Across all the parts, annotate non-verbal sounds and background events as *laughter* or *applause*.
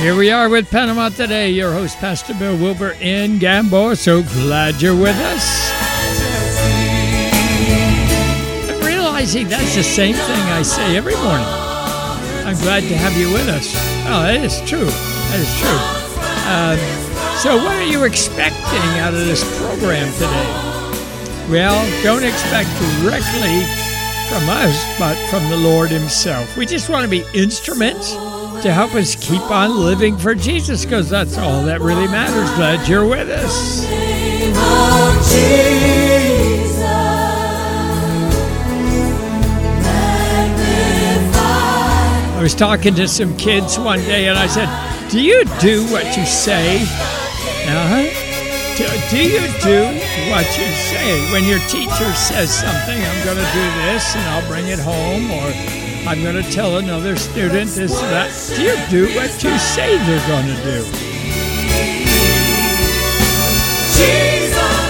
Here we are with Panama Today. Your host, Pastor Bill Wilbur in Gamboa. So glad you're with us. I'm realizing that's the same thing I say every morning. I'm glad to have you with us. Oh, that is true. That is true. Um, so, what are you expecting out of this program today? Well, don't expect directly from us, but from the Lord Himself. We just want to be instruments to help us keep on living for Jesus because that's all that really matters. Glad you're with us. I was talking to some kids one day and I said, Do you do what you say? Uh-huh. Do, do you do what you say? When your teacher says something, I'm going to do this and I'll bring it home, or I'm going to tell another student this that. You do what you say you're going to do?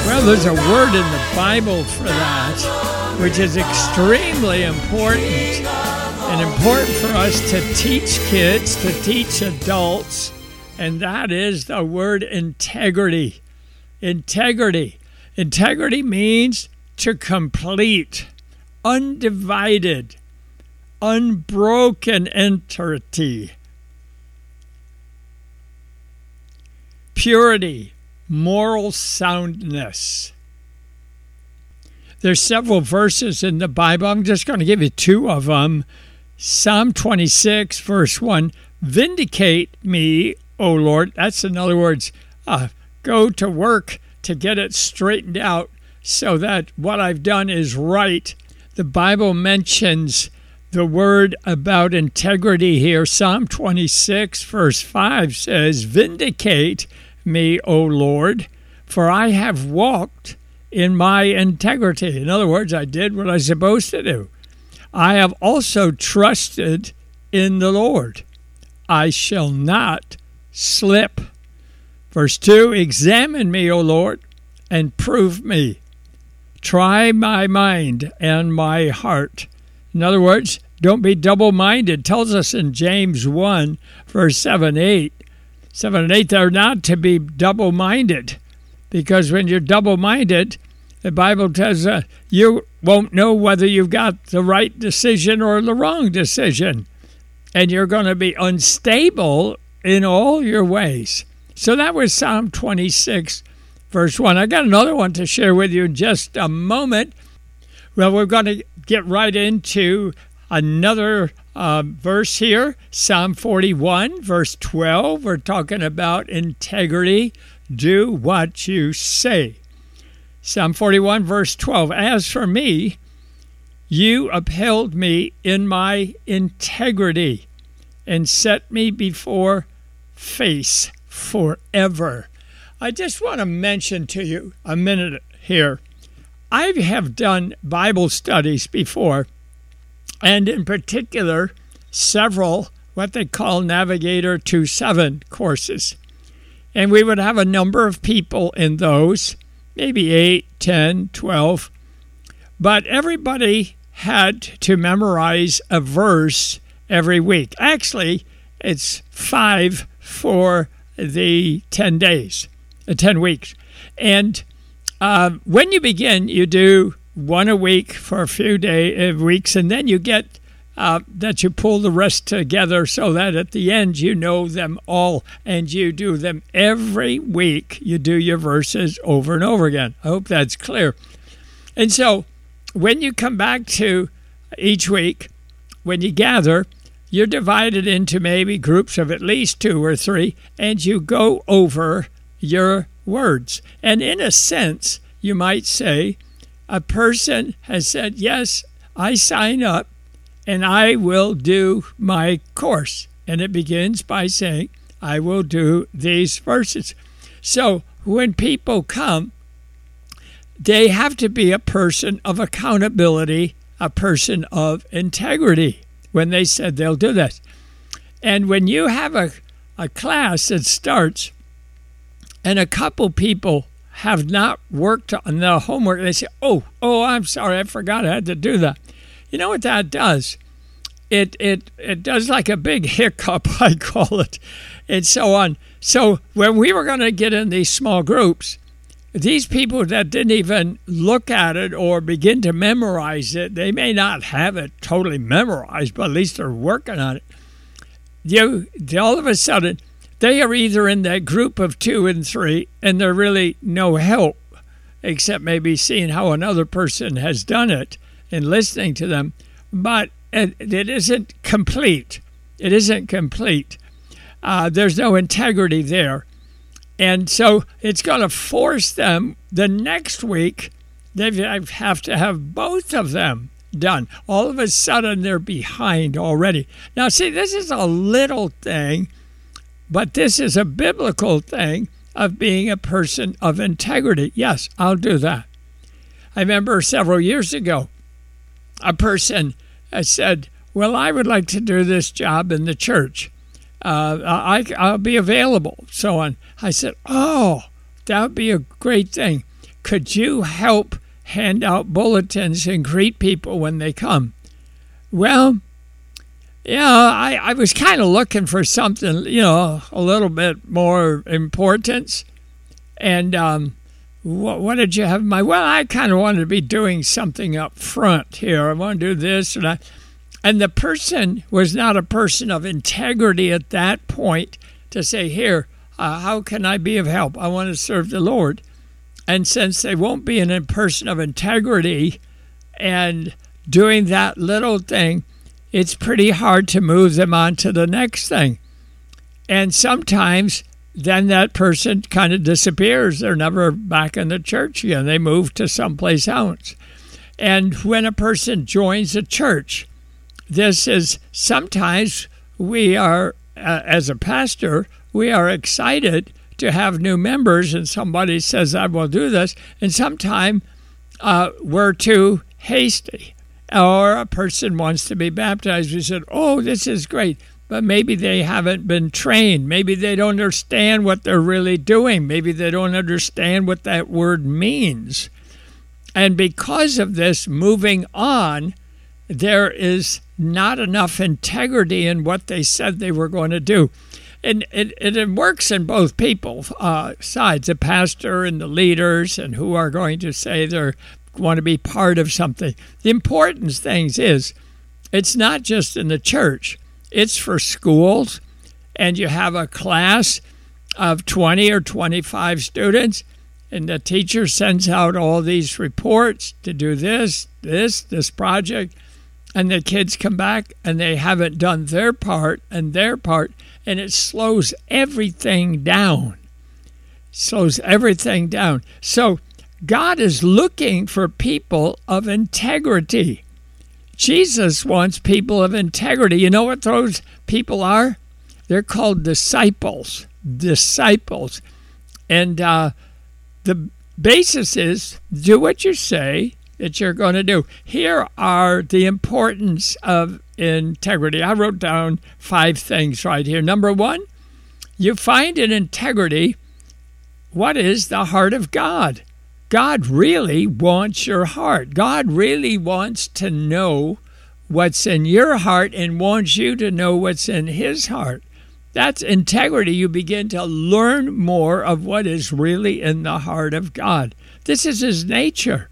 Well, there's a word in the Bible for that, which is extremely important and important for us to teach kids, to teach adults, and that is the word integrity. Integrity. Integrity means to complete, undivided, unbroken entity. Purity, moral soundness. There's several verses in the Bible. I'm just going to give you two of them. Psalm 26, verse 1 Vindicate me, O Lord. That's in other words, uh, go to work to get it straightened out so that what I've done is right. The Bible mentions the word about integrity here. Psalm 26, verse 5 says, Vindicate me, O Lord, for I have walked in my integrity. In other words, I did what I was supposed to do. I have also trusted in the Lord. I shall not slip. Verse 2 Examine me, O Lord, and prove me. Try my mind and my heart. In other words, don't be double minded. Tells us in James 1, verse 7 8. 7 and 8, they're not to be double minded because when you're double minded, the Bible tells us you won't know whether you've got the right decision or the wrong decision. And you're going to be unstable in all your ways. So that was Psalm 26, verse 1. I got another one to share with you in just a moment. Well, we're going to get right into another uh, verse here Psalm 41, verse 12. We're talking about integrity. Do what you say. Psalm 41, verse 12. As for me, you upheld me in my integrity and set me before face forever. I just want to mention to you a minute here. I have done Bible studies before, and in particular, several what they call Navigator 2 7 courses. And we would have a number of people in those maybe 8, 10, 12. But everybody had to memorize a verse every week. Actually, it's five for the 10 days, uh, 10 weeks. And uh, when you begin, you do one a week for a few day, uh, weeks, and then you get uh, that you pull the rest together so that at the end you know them all and you do them every week. You do your verses over and over again. I hope that's clear. And so when you come back to each week, when you gather, you're divided into maybe groups of at least two or three, and you go over your words. And in a sense, you might say, a person has said, Yes, I sign up and I will do my course. And it begins by saying, I will do these verses. So when people come, they have to be a person of accountability, a person of integrity when they said they'll do this. And when you have a, a class that starts and a couple people have not worked on the homework, they say, Oh, oh, I'm sorry, I forgot I had to do that. You know what that does? it it it does like a big hiccup, *laughs* I call it, and so on. So when we were going to get in these small groups, these people that didn't even look at it or begin to memorize it, they may not have it totally memorized, but at least they're working on it. You all of a sudden they are either in that group of two and three, and they're really no help, except maybe seeing how another person has done it and listening to them. But it, it isn't complete. It isn't complete. Uh, there's no integrity there. And so it's going to force them the next week, they have to have both of them done. All of a sudden, they're behind already. Now, see, this is a little thing but this is a biblical thing of being a person of integrity. Yes, I'll do that. I remember several years ago, a person said, Well, I would like to do this job in the church. Uh, I, I'll be available, so on. I said, Oh, that would be a great thing. Could you help hand out bulletins and greet people when they come? Well, yeah, I, I was kind of looking for something, you know, a little bit more importance. And um, what, what did you have in mind? Well, I kind of wanted to be doing something up front here. I want to do this and I. And the person was not a person of integrity at that point to say, Here, uh, how can I be of help? I want to serve the Lord. And since they won't be a person of integrity and doing that little thing, it's pretty hard to move them on to the next thing. And sometimes then that person kind of disappears. They're never back in the church again. They move to someplace else. And when a person joins a church, this is sometimes we are, uh, as a pastor, we are excited to have new members, and somebody says, I will do this. And sometimes uh, we're too hasty or a person wants to be baptized, we said, Oh, this is great. But maybe they haven't been trained. Maybe they don't understand what they're really doing. Maybe they don't understand what that word means. And because of this, moving on, there is not enough integrity in what they said they were going to do. And it, it, works in both people uh, sides, the pastor and the leaders, and who are going to say they're want to be part of something. The important things is it's not just in the church, it's for schools, and you have a class of 20 or 25 students, and the teacher sends out all these reports to do this, this, this project, and the kids come back and they haven't done their part and their part, and it slows everything down. Slows everything down. So God is looking for people of integrity. Jesus wants people of integrity. You know what those people are? They're called disciples. Disciples. And uh, the basis is do what you say that you're going to do. Here are the importance of integrity. I wrote down five things right here. Number one, you find in integrity what is the heart of God. God really wants your heart. God really wants to know what's in your heart and wants you to know what's in His heart. That's integrity. You begin to learn more of what is really in the heart of God. This is His nature.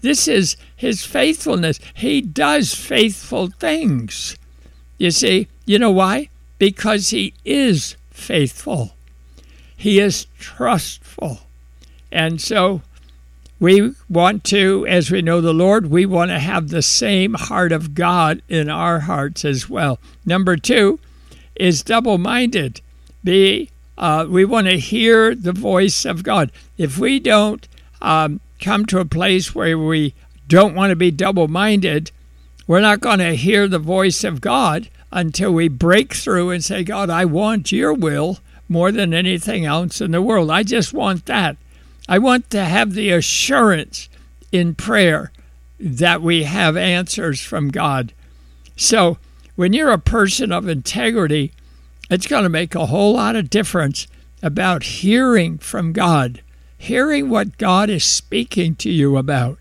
This is His faithfulness. He does faithful things. You see, you know why? Because He is faithful, He is trustful. And so we want to, as we know the Lord, we want to have the same heart of God in our hearts as well. Number two is double minded. Be uh, we want to hear the voice of God. If we don't um, come to a place where we don't want to be double minded, we're not going to hear the voice of God until we break through and say, God, I want your will more than anything else in the world. I just want that. I want to have the assurance in prayer that we have answers from God. So, when you're a person of integrity, it's going to make a whole lot of difference about hearing from God, hearing what God is speaking to you about.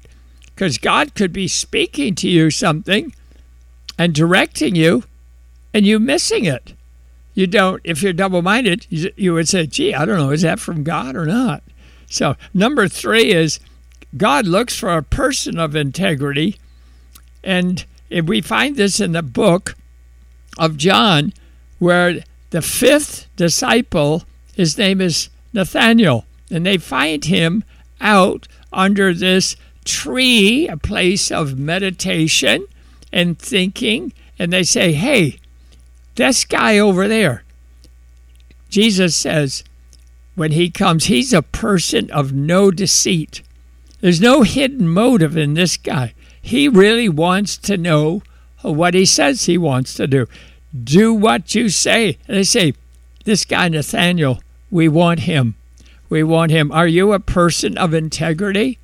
Because God could be speaking to you something, and directing you and you missing it. You don't, if you're double minded, you, you would say, gee, I don't know, is that from God or not? So, number three is God looks for a person of integrity. And if we find this in the book of John, where the fifth disciple, his name is Nathaniel, and they find him out under this tree, a place of meditation and thinking, and they say, Hey, this guy over there, Jesus says, when he comes, he's a person of no deceit. There's no hidden motive in this guy. He really wants to know what he says he wants to do. Do what you say. And they say, This guy, Nathaniel, we want him. We want him. Are you a person of integrity?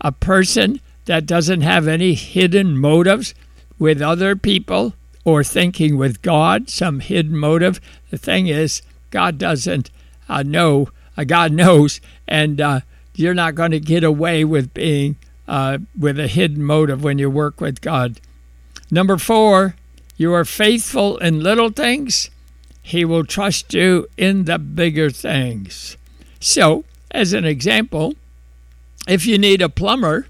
A person that doesn't have any hidden motives with other people or thinking with God, some hidden motive? The thing is, God doesn't uh, know. Uh, God knows, and uh, you're not going to get away with being uh, with a hidden motive when you work with God. Number four, you are faithful in little things, He will trust you in the bigger things. So, as an example, if you need a plumber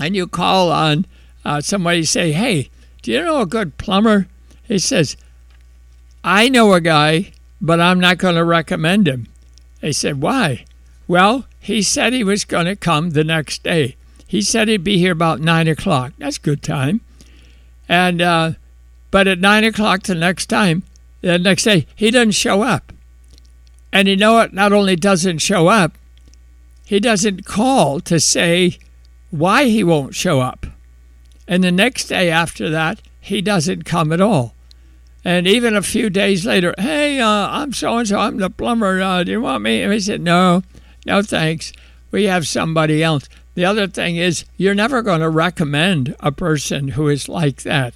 and you call on uh, somebody, say, Hey, do you know a good plumber? He says, I know a guy, but I'm not going to recommend him. They said, Why? Well, he said he was going to come the next day. He said he'd be here about nine o'clock. That's good time. And uh, but at nine o'clock the next time, the next day, he doesn't show up. And you know what? Not only doesn't show up, he doesn't call to say why he won't show up. And the next day after that, he doesn't come at all. And even a few days later, hey, uh, I'm so and so, I'm the plumber. Uh, do you want me? And he said, no, no thanks. We have somebody else. The other thing is, you're never going to recommend a person who is like that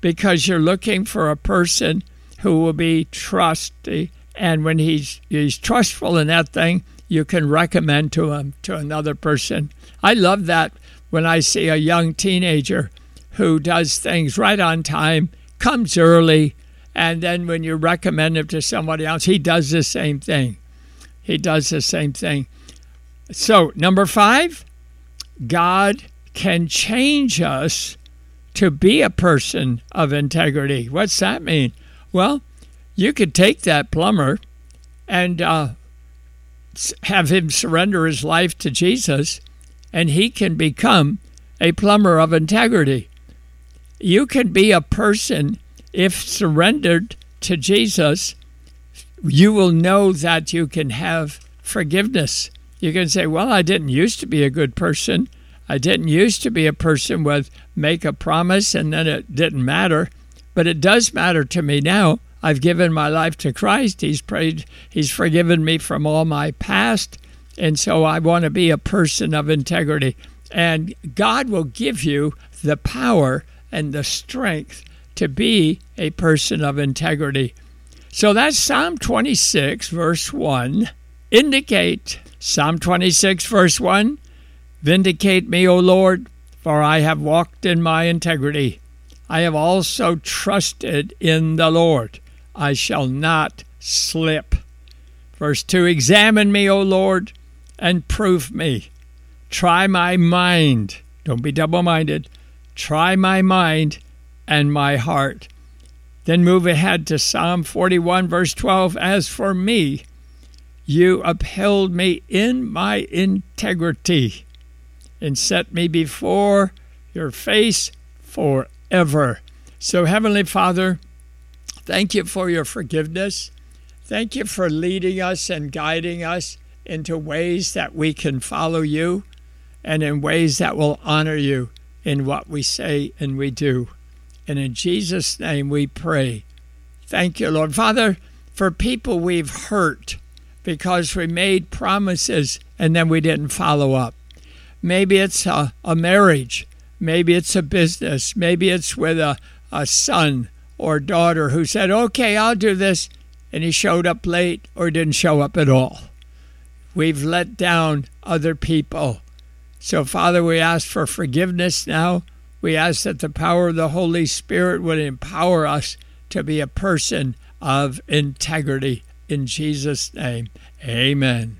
because you're looking for a person who will be trusty. And when he's, he's trustful in that thing, you can recommend to him to another person. I love that when I see a young teenager who does things right on time, comes early, and then when you recommend him to somebody else, he does the same thing. He does the same thing. So, number five, God can change us to be a person of integrity. What's that mean? Well, you could take that plumber and uh, have him surrender his life to Jesus, and he can become a plumber of integrity. You can be a person, if surrendered to Jesus, you will know that you can have forgiveness you can say, well, I didn't used to be a good person. I didn't used to be a person with make a promise and then it didn't matter. But it does matter to me now. I've given my life to Christ. He's prayed, He's forgiven me from all my past. And so I want to be a person of integrity. And God will give you the power and the strength to be a person of integrity. So that's Psalm 26, verse 1. Indicate Psalm 26, verse 1 Vindicate me, O Lord, for I have walked in my integrity. I have also trusted in the Lord. I shall not slip. Verse 2 Examine me, O Lord, and prove me. Try my mind. Don't be double minded. Try my mind and my heart. Then move ahead to Psalm 41, verse 12. As for me, you upheld me in my integrity and set me before your face forever. So, Heavenly Father, thank you for your forgiveness. Thank you for leading us and guiding us into ways that we can follow you and in ways that will honor you in what we say and we do. And in Jesus' name we pray. Thank you, Lord. Father, for people we've hurt, because we made promises and then we didn't follow up. Maybe it's a, a marriage, maybe it's a business, maybe it's with a, a son or daughter who said, Okay, I'll do this, and he showed up late or didn't show up at all. We've let down other people. So, Father, we ask for forgiveness now We ask that the power of the Holy Spirit would empower us to be a person of integrity. In Jesus' name, amen.